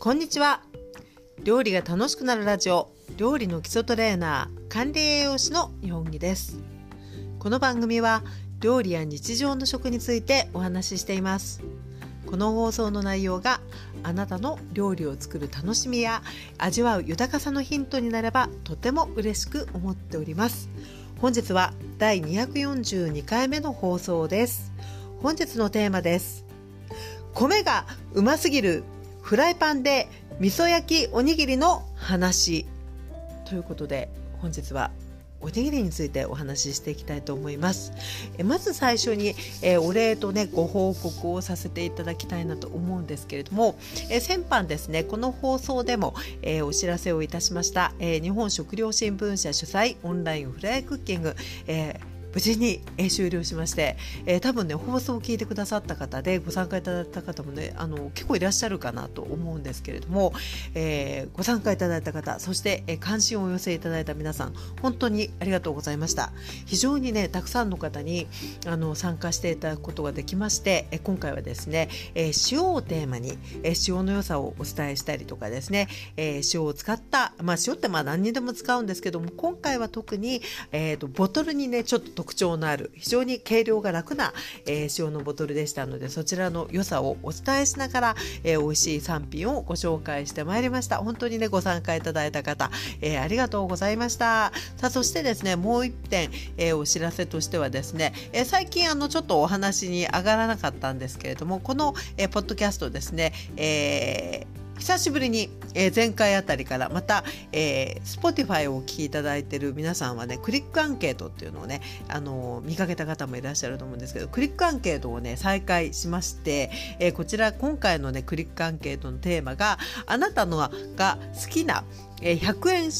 こんにちは。料理が楽しくなるラジオ料理の基礎トレーナー管理栄養士の日本木です。この番組は料理や日常の食についてお話ししています。この放送の内容があなたの料理を作る楽しみや味わう豊かさのヒントになればとても嬉しく思っております。本日は第242回目の放送です。本日のテーマです。米がうますぎるフライパンで味噌焼きおにぎりの話。ということで本日はおにぎりについてお話ししていきたいと思います。えまず最初にえお礼とねご報告をさせていただきたいなと思うんですけれどもえ先般ですねこの放送でもえお知らせをいたしましたえ日本食料新聞社主催オンラインフライクッキングえー無事に、え、終了しまして、えー、多分ね放送を聞いてくださった方でご参加いただいた方もねあの結構いらっしゃるかなと思うんですけれども、えー、ご参加いただいた方そして、え、関心をお寄せいただいた皆さん本当にありがとうございました。非常にねたくさんの方にあの参加していただくことができまして、え、今回はですね、え、塩をテーマに、え、塩の良さをお伝えしたりとかですね、え、塩を使ったまあ塩ってまあ何にでも使うんですけども今回は特に、えーとボトルにねちょっと特徴のある非常に軽量が楽な、えー、塩のボトルでしたのでそちらの良さをお伝えしながら、えー、美味しい産品をご紹介してまいりました。本当にねご参加いただいた方、えー、ありがとうございました。さあそしてですねもう一点、えー、お知らせとしてはですね、えー、最近あのちょっとお話に上がらなかったんですけれどもこの、えー、ポッドキャストですね、えー久しぶりに、えー、前回あたりからまた、えー、Spotify をお聞きいただいている皆さんはねクリックアンケートっていうのをね、あのー、見かけた方もいらっしゃると思うんですけどクリックアンケートをね再開しまして、えー、こちら今回のねクリックアンケートのテーマがあなたのが好きな、え、100円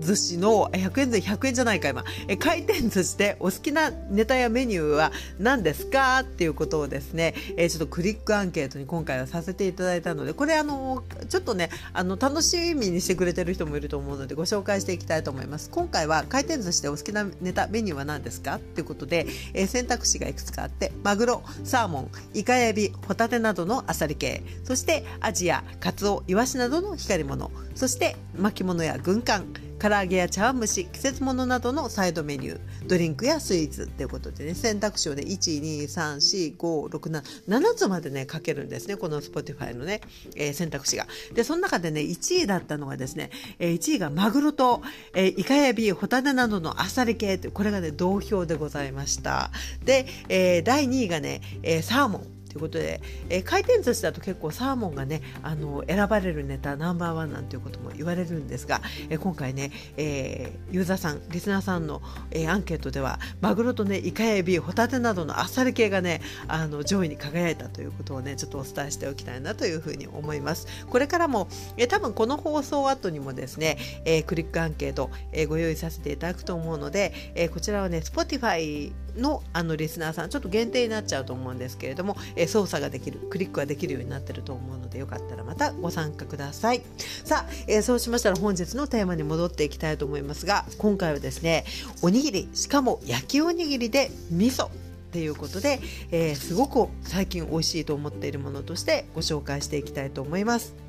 寿司の100円で100円じゃないか今。回転寿司でお好きなネタやメニューは何ですか？っていうことをですねえちょっとクリックアンケートに今回はさせていただいたのでこれあのちょっとねあの楽しみにしてくれてる人もいると思うのでご紹介していきたいと思います。今回は回転寿司でお好きなネタメニューは何ですか？っていうことでえ選択肢がいくつかあってマグロサーモンイカエビホタテなどのあさり系。そしてアジアカツオイワシなどの光り物。そして巻物や軍艦。唐揚げや茶碗蒸し季節物などのサイドメニュードリンクやスイーツということでね選択肢をね1234567つまでね書けるんですねこの Spotify のね、えー、選択肢が。でその中でね1位だったのがですね、えー、1位がマグロと、えー、イカエビホタテなどのあさり系ってこれがね同票でございました。で、えー、第2位がね、えー、サーモン。ということで、えー、回転寿司だと結構サーモンがねあの選ばれるネタナンバーワンなんていうことも言われるんですが、えー、今回ね、えー、ユーザーさんリスナーさんの、えー、アンケートではマグロとねイカエビホタテなどのあっさり系がねあの上位に輝いたということをねちょっとお伝えしておきたいなというふうに思います。これからも、えー、多分この放送後にもですね、えー、クリックアンケート、えー、ご用意させていただくと思うので、えー、こちらはね Spotify のあのリスナーさんちょっと限定になっちゃうと思うんですけれども、え、操作ができるクリックができるようになってると思うのでよかったらまたご参加くださいさあ、え、そうしましたら本日のテーマに戻っていきたいと思いますが今回はですねおにぎりしかも焼きおにぎりで味噌っていうことで、えー、すごく最近美味しいと思っているものとしてご紹介していきたいと思います。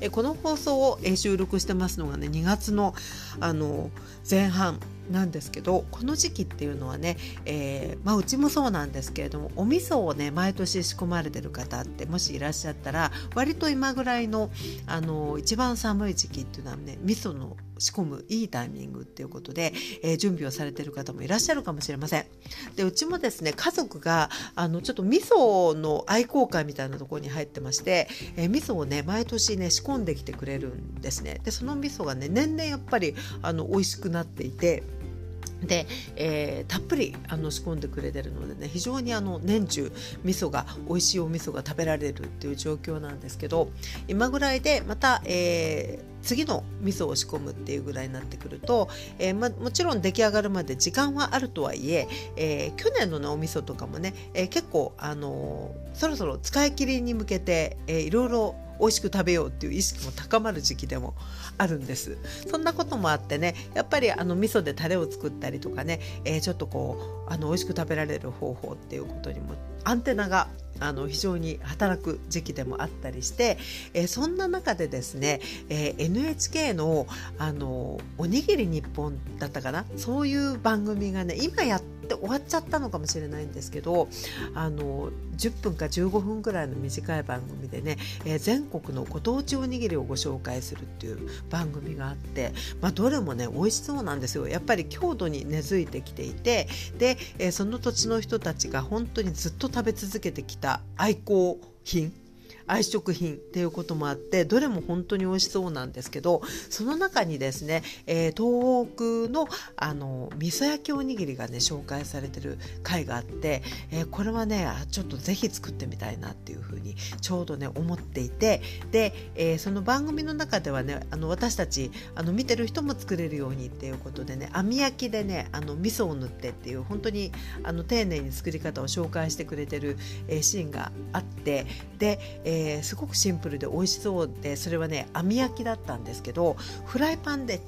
えこの放送を、え収録してますのがね2月のあの前半なんですけどこの時期っていうのはね、えー、まあ、うちもそうなんですけれどもお味噌をね毎年仕込まれてる方ってもしいらっしゃったら割と今ぐらいのあの一番寒い時期っていうのはね味噌の仕込むいいタイミングっていうことで、えー、準備をされてる方もいらっしゃるかもしれません。でうちもですね家族があのちょっと味噌の愛好会みたいなところに入ってまして、えー、味噌をね毎年ね仕込んできてくれるんですね。でその味噌がね年々やっぱりあの美味しくなっていて。で、えー、たっぷりあの仕込んでくれてるのでね非常にあの年中味噌が美味しいお味噌が食べられるっていう状況なんですけど今ぐらいでまた、えー、次の味噌を仕込むっていうぐらいになってくると、えーま、もちろん出来上がるまで時間はあるとはいええー、去年の、ね、お味噌とかもね、えー、結構、あの、そろそろ使い切りに向けて、えー、いろいろ美味しく食べようっていう意識も高まる時期でもあるんです。そんなこともあってねやっぱりあの味噌でタレを作ったりとかね、えー、ちょっとこうあの美味しく食べられる方法っていうことにもアンテナがあの非常に働く時期でもあったりして、えー、そんな中でですね、えー、NHK のあの「おにぎり日本」だったかな？そういう番組がね今やって終わっちゃったのかもしれないんですけどあの10分か15分くらいの短い番組でね、えー、全国のご当地おにぎりをご紹介するっていう番組があって、まあ、どれもね美味しそうなんですよ。やっぱり郷土に根付いてきていてで、えー、その土地の人たちが本当にずっと食べ続けてきた愛好品愛食品っていうこともあってどれも本当に美味しそうなんですけどその中にですね、えー、東北のあの味噌焼きおにぎりがね紹介されてる回があって、えー、これはねちょっとぜひ作ってみたいなっていうふうにちょうどね思っていてで、えー、その番組の中ではねあの私たちあの見てる人も作れるようにっていうことでね網焼きでねあの味噌を塗ってっていう本当にあの丁寧に作り方を紹介してくれてる、えー、シーンがあってで、えーー、すごくシンプルで美味しそうでそれはね網焼きだったんですけどフライパンで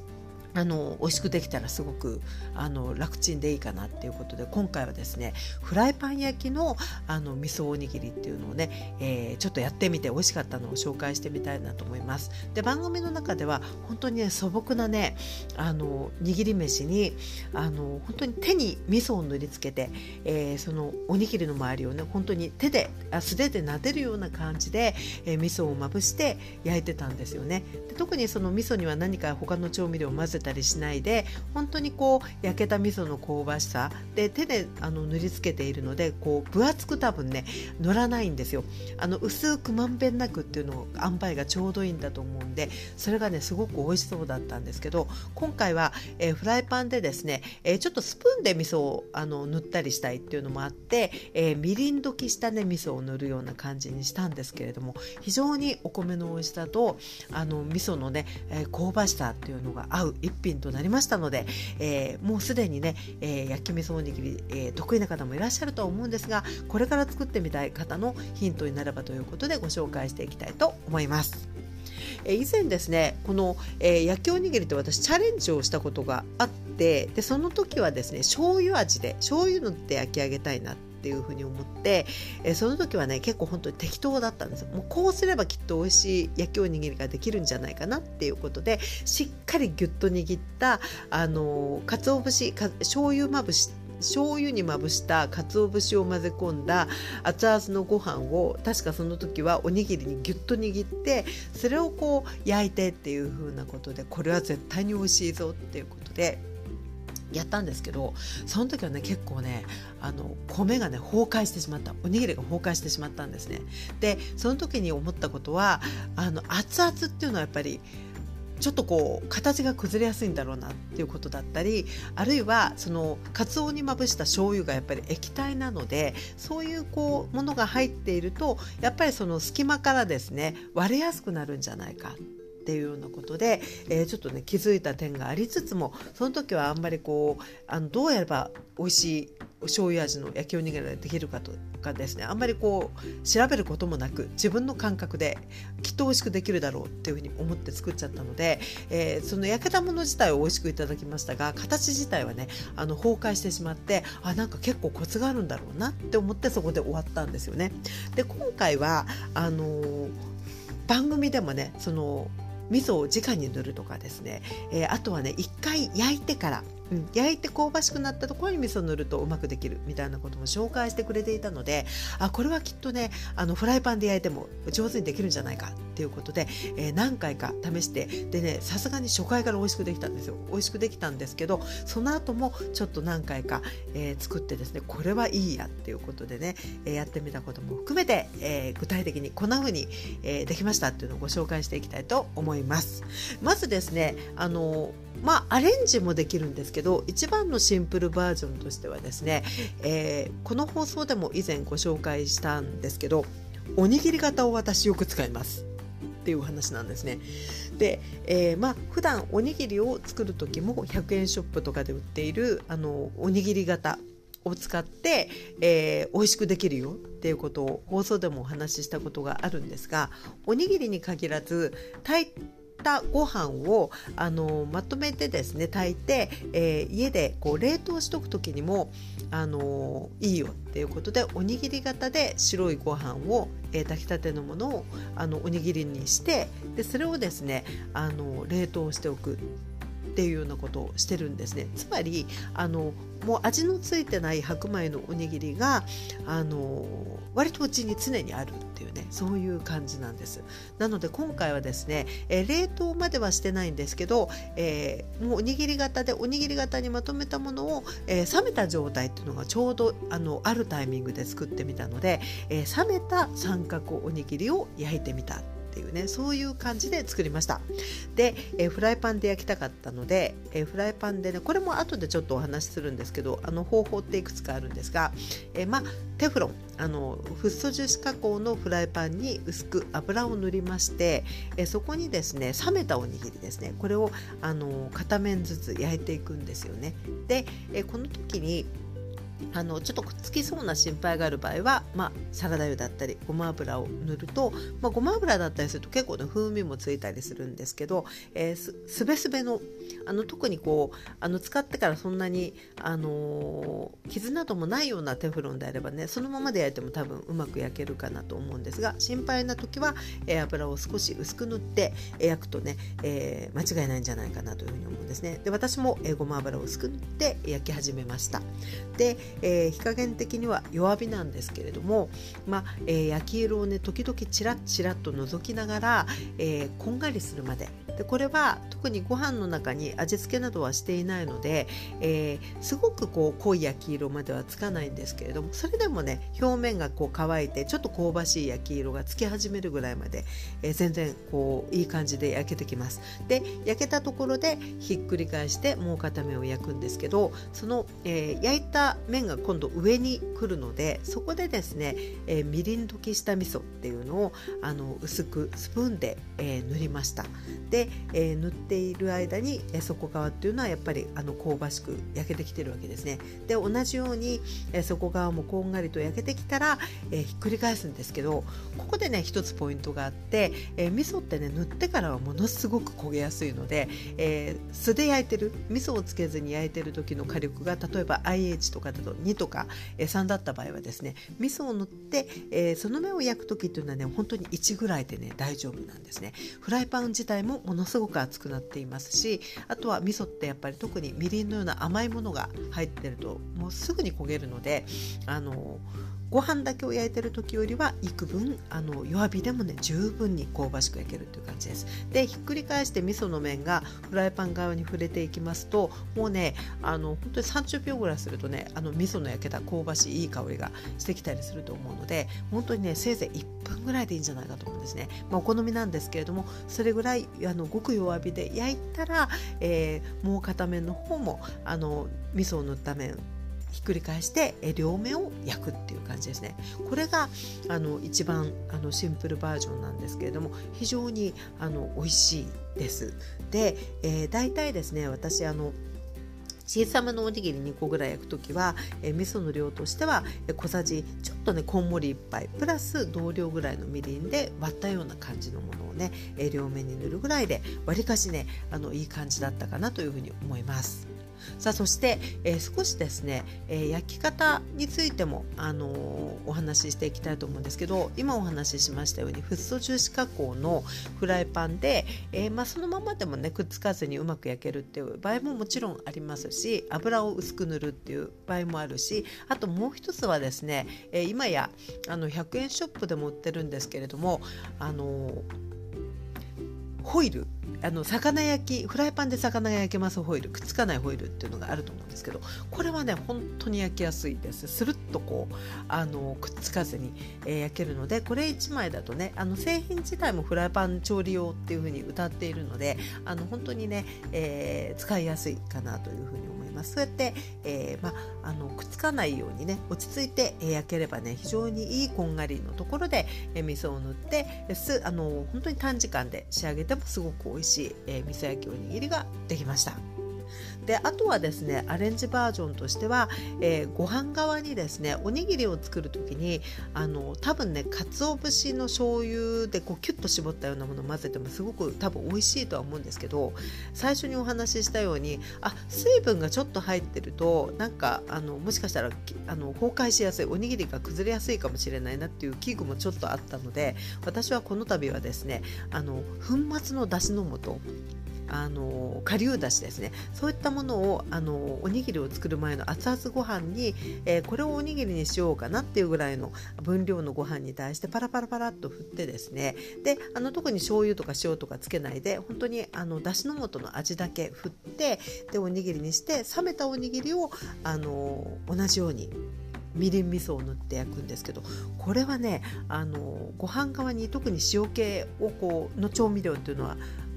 あの美味しくできたらすごくあの楽ちんでいいかなっていうことで今回はですねフライパン焼きのあの味噌おにぎりっていうのをね、えー、ちょっとやってみて美味しかったのを紹介してみたいなと思います。で番組の中では本当にね素朴なねあの握り飯にあの本当に手に味噌を塗りつけて、えー、そのおにぎりの周りをね本当に手であ素手で撫でるような感じで、えー、味噌をまぶして焼いてたんですよね。で特にその味噌には何か他の調味料を混ぜたりしないで本当にこう焼けた味噌の香ばしさで手であの塗りつけているのでこう分厚く多分ね乗らないんですよ。あの薄くまんべんなくっていうのを塩梅がちょうどいいんだと思うんでそれがねすごく美味しそうだったんですけど今回は、えー、フライパンでですね、えー、ちょっとスプーンで味噌をあの塗ったりしたいっていうのもあって、えー、みりん溶きしたね味噌を塗るような感じにしたんですけれども非常にお米の美味しさとあの味噌のね、え香ばしさっていうのが合う。一品となりましたので、えー、もうすでにね、えー、焼き味噌おにぎり、えー、得意な方もいらっしゃると思うんですがこれから作ってみたい方のヒントになればということでご紹介していきたいと思います。え以前ですねこの、え焼きおにぎりって私チャレンジをしたことがあってでその時はですね醤油味で醤油塗って焼き上げたいなってていうふうに思って、えその時はね結構本当に適当だったんですもうこうすればきっと美味しい焼きおにぎりができるんじゃないかなっていうことでしっかりぎゅっと握ったあの鰹節か醤油まぶし醤油にまぶした鰹節を混ぜ込んだ熱々のご飯を確かその時はおにぎりにぎゅっと握ってそれをこう焼いてっていう風なことでこれは絶対に美味しいぞっていうことでやったんですけどその時はね結構ねあの米がね崩壊してしまった。おにぎりが崩壊してしまったんですね。でその時に思ったことはあの熱々っていうのはやっぱりちょっとこう形が崩れやすいんだろうなっていうことだったりあるいはそのかつおにまぶした醤油がやっぱり液体なのでそういうこうものが入っているとやっぱりその隙間からですね割れやすくなるんじゃないか。っていうようなことで、えー、ちょっとね気づいた点がありつつもその時はあんまりこうあのどうやれば美味しい醤油味の焼きおにぎりができるかとかですねあんまりこう調べることもなく自分の感覚できっと美味しくできるだろうっていうふうに思って作っちゃったので、えー、その焼けたもの自体を美味しくいただきましたが形自体はねあの崩壊してしまってあなんか結構コツがあるんだろうなって思ってそこで終わったんですよね。で今回はあのー、番組でもねその味噌を直に塗るとかですね、えー、あとはね一回焼いてからうん、焼いて香ばしくなったところに味噌を塗るとうまくできるみたいなことも紹介してくれていたのであこれはきっとねあのフライパンで焼いても上手にできるんじゃないかっていうことで、えー、何回か試してでねさすがに初回から美味しくできたんですよ。美味しくできたんですけどその後もちょっと何回か、えー、作ってですねこれはいいやっていうことでね、えー、やってみたことも含めて、え具体的にこんな風に、えできましたっていうのをご紹介していきたいと思います。まずですねあのまあアレンジもできるんですけど一番のシンプルバージョンとしてはですね、えー、この放送でも以前ご紹介したんですけどおにぎり型を私よく使いますっていう話なんですね。で、えー、まあ普段おにぎりを作る時も100円ショップとかで売っているあのおにぎり型を使って、えー、美味しくできるよっていうことを放送でもお話ししたことがあるんですがおにぎりに限らず炊いたご飯をあのまとめてですね炊いて、えー、家でこう冷凍しとく時にもあのいいよっていうことでおにぎり型で白いご飯を、えー、炊きたてのものをあのおにぎりにしてでそれをですねあの冷凍しておく。っていうようなことをしてるんですね。つまりあのもう味のついてない白米のおにぎりがあの割とうちに常にあるっていうねそういう感じなんです。なので今回はですね、え、冷凍まではしてないんですけど、えー、もうおにぎり型でおにぎり型にまとめたものを、えー、冷めた状態っていうのがちょうどあのあるタイミングで作ってみたので、え冷めた三角おにぎりを焼いてみた。っていうねそういう感じで作りました。で、え、フライパンで焼きたかったので、え、フライパンでねこれも後でちょっとお話しするんですけどあの方法っていくつかあるんですが、え、まあテフロンあのフッ素樹脂加工のフライパンに薄く油を塗りまして、えそこにですね冷めたおにぎりですねこれをあの片面ずつ焼いていくんですよね。で、えこの時にあのちょっとくっつきそうな心配がある場合は、まあ、サラダ油だったりごま油を塗ると、まあ、ごま油だったりすると結構ね風味もついたりするんですけど、えー、すすべすべのあの特にこうあの使ってからそんなに、あのー、傷などもないようなテフロンであればねそのままで焼いても多分うまく焼けるかなと思うんですが心配な時は、えー、油を少し薄く塗って焼くとね、えー、間違いないんじゃないかなというふうに思うんですね。で私も、えー、ごま油を薄く塗って焼き始めました。でえー、火加減的には弱火なんですけれども、まあえー、焼き色をね時々チラッチラッと覗きながら、えー、こんがりするまででこれは特にご飯の中に味付けなどはしていないので、えー、すごくこう濃い焼き色まではつかないんですけれどもそれでもね表面がこう乾いてちょっと香ばしい焼き色がつき始めるぐらいまで、えー、全然こういい感じで焼けてきます。で焼けたところでひっくり返してもう片面を焼くんですけどその、えー、焼いた面が今度上に来るのでそこでですね、えみりん溶きした味噌っていうのをあの薄くスプーンで、え塗りました。でえー、塗っている間に、えー、底側っていうのはやっぱりあの香ばしく焼けてきてるわけですね。で同じように、えー、底側もこんがりと焼けてきたら、えひっくり返すんですけどここでね一つポイントがあって、え味噌ってね塗ってからはものすごく焦げやすいので、え素で焼いてる味噌をつけずに焼いてる時の火力が例えば IH とかだ度2とか、3だった場合はですね味噌を塗って、えその目を焼く時っていうのはね本当に1ぐらいでね大丈夫なんですね。フライパン自体もものすごく熱くなっていますしあとは味噌ってやっぱり特にみりんのような甘いものが入ってるともうすぐに焦げるのであのご飯だけを焼いてる時よりは幾分あの弱火でもね十分に香ばしく焼けるという感じです。でひっくり返して味噌の面がフライパン側に触れていきますともうねあの本当に30秒ぐらいするとねあの味噌の焼けた香ばしいいい香りがしてきたりすると思うので本当にねせいぜい1分ぐらいでいいんじゃないかと思うんですね、まあ、お好みなんですけれどもそれぐらいあのごく弱火で焼いたら、えー、もう片面の方もあの味噌を塗った面ひっくり返して両面を焼くっていう感じですねこれがあの一番あのシンプルバージョンなんですけれども非常にあの美味しいですで、えー、大体ですね私あの小さめのおにぎり2個ぐらい焼く時は、えー、味噌の量としては、小さじちょっとねこんもり1杯プラス同量ぐらいのみりんで割ったような感じのものをね、えー、両面に塗るぐらいでわりかしねあのいい感じだったかなというふうに思います。さあそして、えー、少しですね、えー、焼き方についても、あのー、お話ししていきたいと思うんですけど今お話ししましたようにフッ素樹脂加工のフライパンで、えまあ、そのままでもねくっつかずにうまく焼けるっていう場合ももちろんありますし油を薄く塗るっていう場合もあるしあともう一つはですね、え今やあの100円ショップでも売ってるんですけれどもあのホイルあの魚焼きフライパンで魚が焼けますホイルくっつかないホイルっていうのがあると思うんですけどこれはね本当に焼きやすいです。するっとこうあのくっつかずに、えー、焼けるのでこれ1枚だとねあの製品自体もフライパン調理用っていうふうに歌っているのであの本当にね、えー、使いやすいかなというふうに思います。そうやって、えー、まあのくっつかないようにね落ち着いて、え焼ければね非常にいいこんがりのところで、え味噌を塗ってすあの本当に短時間で仕上げてもすごく美味しいしい、えー、味噌焼きおにぎりができました。であとはですねアレンジバージョンとしては、えー、ご飯側にですねおにぎりを作る時にあの多分ね鰹節の醤油でこうキュッと絞ったようなものを混ぜてもすごく多分美味しいとは思うんですけど最初にお話ししたようにあ水分がちょっと入ってるとなんかあのもしかしたらあの崩壊しやすいおにぎりが崩れやすいかもしれないなっていう危惧もちょっとあったので私はこの度はですねあの粉末のだしの素あの顆粒だしですね。そういったものをあのおにぎりを作る前の熱々ご飯に、えー、これをおにぎりにしようかなっていうぐらいの分量のご飯に対してパラパラパラっと振ってですね。であの特に醤油とか塩とかつけないで本当にあのだしの素の味だけ振ってでおにぎりにして冷めたおにぎりをあの同じようにみりん味噌を塗って焼くんですけどこれはねあのご飯側に特に塩気をこうの調味料っていうのは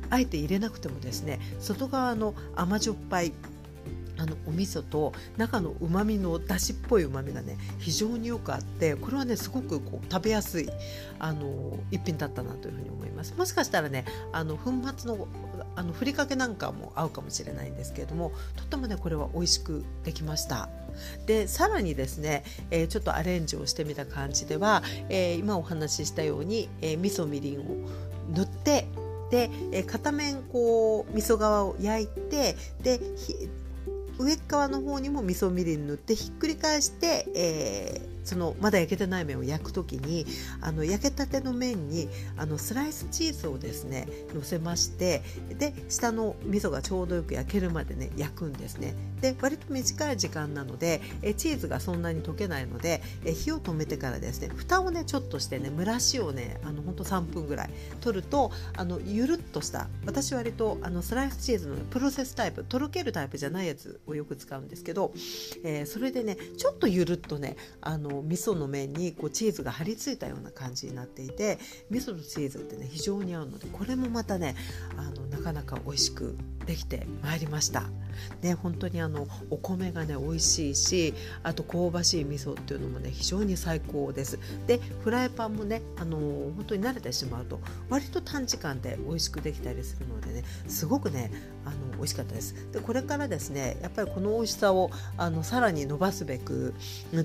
あえて入れなくてもですね外側の甘じょっぱいあのお味噌と中のうまみのだしっぽいうまみがね非常によくあってこれはねすごくこう食べやすいあの一品だったなというふうに思います。もしかしたらねあの粉末のあのふりかけなんかも合うかもしれないんですけれどもとってもねこれは美味しくできました。でさらにですね、えー、ちょっとアレンジをしてみた感じでは、えー、今お話ししたように、えー、味噌みりんを塗ってで、え片面こう味噌側を焼いてで上側の方にも味噌みりん塗ってひっくり返して、えー、そのまだ焼けてない麺を焼く時にあの焼けたての麺にあのスライスチーズをですねのせましてで下の味噌がちょうどよく焼けるまでね焼くんですね。で割と短い時間なのでえチーズがそんなに溶けないのでえ火を止めてからですね蓋をねちょっとしてね蒸らしをねあのほんと3分ぐらい取るとあのゆるっとした私割とあのスライスチーズのプロセスタイプとろけるタイプじゃないやつをよく使うんですけど、えー、それでねちょっとゆるっとねあの味噌の面にこうチーズが張り付いたような感じになっていて味噌とチーズってね非常に合うのでこれもまたねあのなかなか美味しくできてまいりました。ね、本当にあのお米がね美味しいしあと香ばしい味噌っていうのもね非常に最高です。でフライパンもねあの本当に慣れてしまうと割と短時間で美味しくできたりするのでねすごくねあの美味しかったです。でこれからですねやっぱりこの美味しさをあのさらに伸ばすべく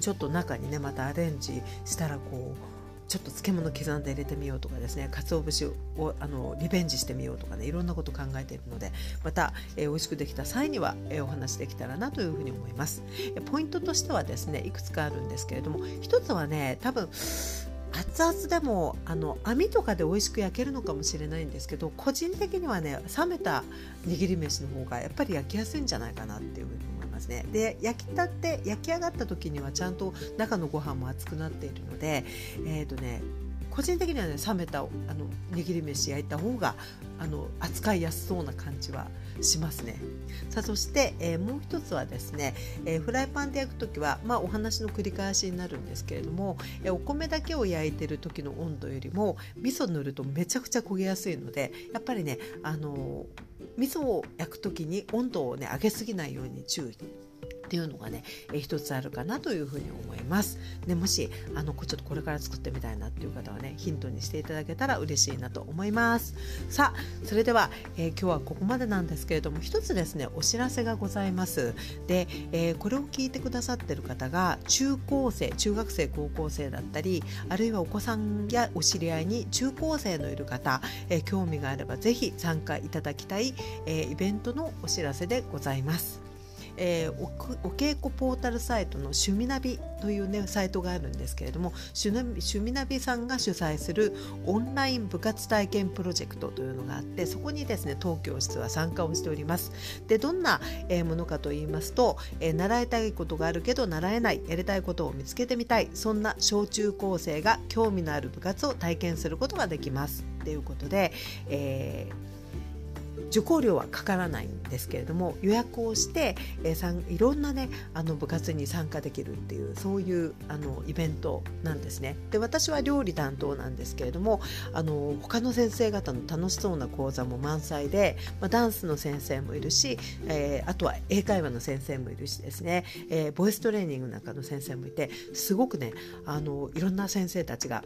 ちょっと中にねまたアレンジしたらこうちょっと漬物刻んで入れてみようとかですね鰹節をあのリベンジしてみようとかねいろんなこと考えているのでまた、えー、美味しくできた際には、えー、お話できたらなというふうに思います。ポイントとしてはですねいくつかあるんですけれども一つはね多分熱々でもあの網とかで美味しく焼けるのかもしれないんですけど個人的にはね冷めた握り飯の方がやっぱり焼きやすいんじゃないかなっていうふうにますね。で焼きたて焼き上がった時にはちゃんと中のご飯も熱くなっているのでえっ、ー、とね個人的にはね冷めたあの握り飯焼いた方があの扱いやすそうな感じはしますねさあそして、えー、もう一つはですね、えー、フライパンで焼く時は、まあ、お話の繰り返しになるんですけれども、えー、お米だけを焼いてる時の温度よりも味噌塗るとめちゃくちゃ焦げやすいのでやっぱりねあの味噌を焼く時に温度をね上げすぎないように注意。ていうのがね、え一つあるかなというふうに思います。でもしあのちょっとこれから作ってみたいなっていう方はねヒントにしていただけたら嬉しいなと思います。さあそれでは、えー、今日はここまでなんですけれども一つですねお知らせがございます。で、えー、これを聞いてくださってる方が中高生中学生高校生だったりあるいはお子さんやお知り合いに中高生のいる方、えー、興味があればぜひ参加いただきたい、えイベントのお知らせでございます。えー、おお稽古ポータルサイトの趣味ナビというねサイトがあるんですけれども趣味ナビさんが主催するオンライン部活体験プロジェクトというのがあってそこにですね東京室は参加をしております。でどんな、えー、ものかと言いますと、えー、習いたいことがあるけど習えないやりたいことを見つけてみたいそんな小中高生が興味のある部活を体験することができます。ということで、えー受講料はかからないんですけれども予約をして、えー、いろんなねあの部活に参加できるっていうそういうあのイベントなんですね。で私は料理担当なんですけれどもあの他の先生方の楽しそうな講座も満載で、まあ、ダンスの先生もいるし、えー、あとは英会話の先生もいるしですね、えー、ボイストレーニングなんかの先生もいてすごくねあのいろんな先生たちが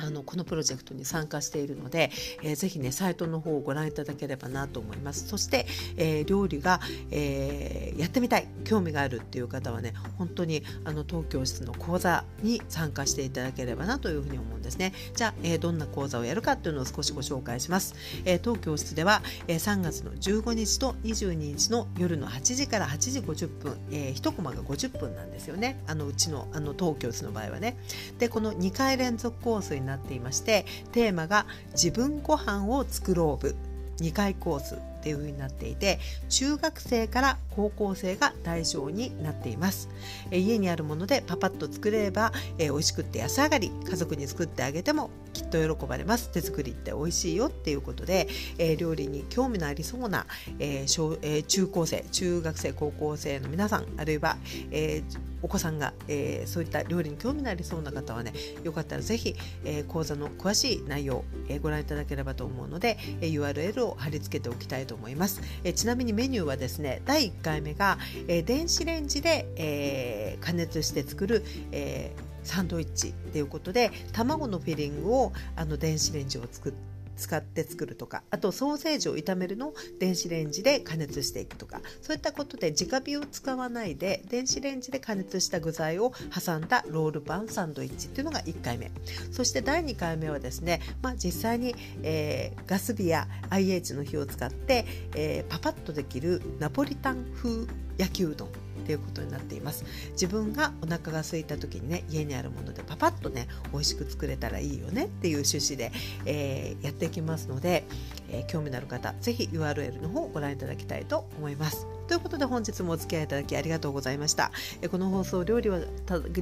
あのこのプロジェクトに参加しているので、えー、ぜひねサイトの方をご覧いただければなと思います。そして、えー、料理が、えー、やってみたい興味があるっていう方はね本当にあの東京室の講座に参加していただければなというふうに思うんですね。じゃあ、えー、どんな講座をやるかっていうのを少しご紹介します、えー、東京室では、えー、3月の15日と22日の夜の8時から8時50分、えー、1コマが50分なんですよね。あのうちのあの東京室の場合はね。でこの2回連続コースになっていましてテーマが自分ご飯を作ろう部2回コースっていう風になっていて中学生から高校生が対象になっています。家にあるものでパパッと作れればえ美味しくって安上がり家族に作ってあげてもきっと喜ばれます。手作りって美味しいよっていうことで、え料理に興味のありそうな、え小え中高生中学生高校生の皆さんあるいは、えお子さんが、えー、そういった料理に興味のありそうな方はねよかったらぜひ、えー、講座の詳しい内容、えー、ご覧いただければと思うので、え URL を貼り付けておきたいと思います、えちなみにメニューはですね第1回目が、え電子レンジで、え加熱して作る、えサンドイッチということで卵のフィリングをあの電子レンジを作って使って作るとかあとソーセージを炒めるのを電子レンジで加熱していくとかそういったことで直火を使わないで電子レンジで加熱した具材を挟んだロールパンサンドイッチっていうのが1回目。そして第2回目はですね、まあ、実際に、えー、ガス火や IH の火を使って、えー、パパッとできるナポリタン風焼きうどん。っていうことになっています。自分がお腹が空いた時にね家にあるものでパパッとね美味しく作れたらいいよねっていう趣旨で、えー、やっていきますので、えー、興味のある方是非 URL の方をご覧いただきたいと思います。ということで本日もお付き合いいただきありがとうございました。えこの放送料理は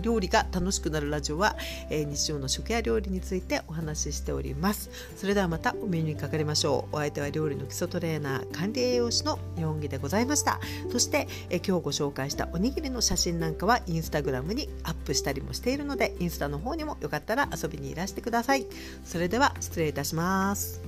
料理が楽しくなるラジオは、え日常の食や料理についてお話ししております。それではまたお目にかかりましょう。お相手は料理の基礎トレーナー管理栄養士の日本木でございました。そしてえ今日ご紹介したおにぎりの写真なんかはインスタグラムにアップしたりもしているのでインスタの方にもよかったら遊びにいらしてください。それでは失礼いたします。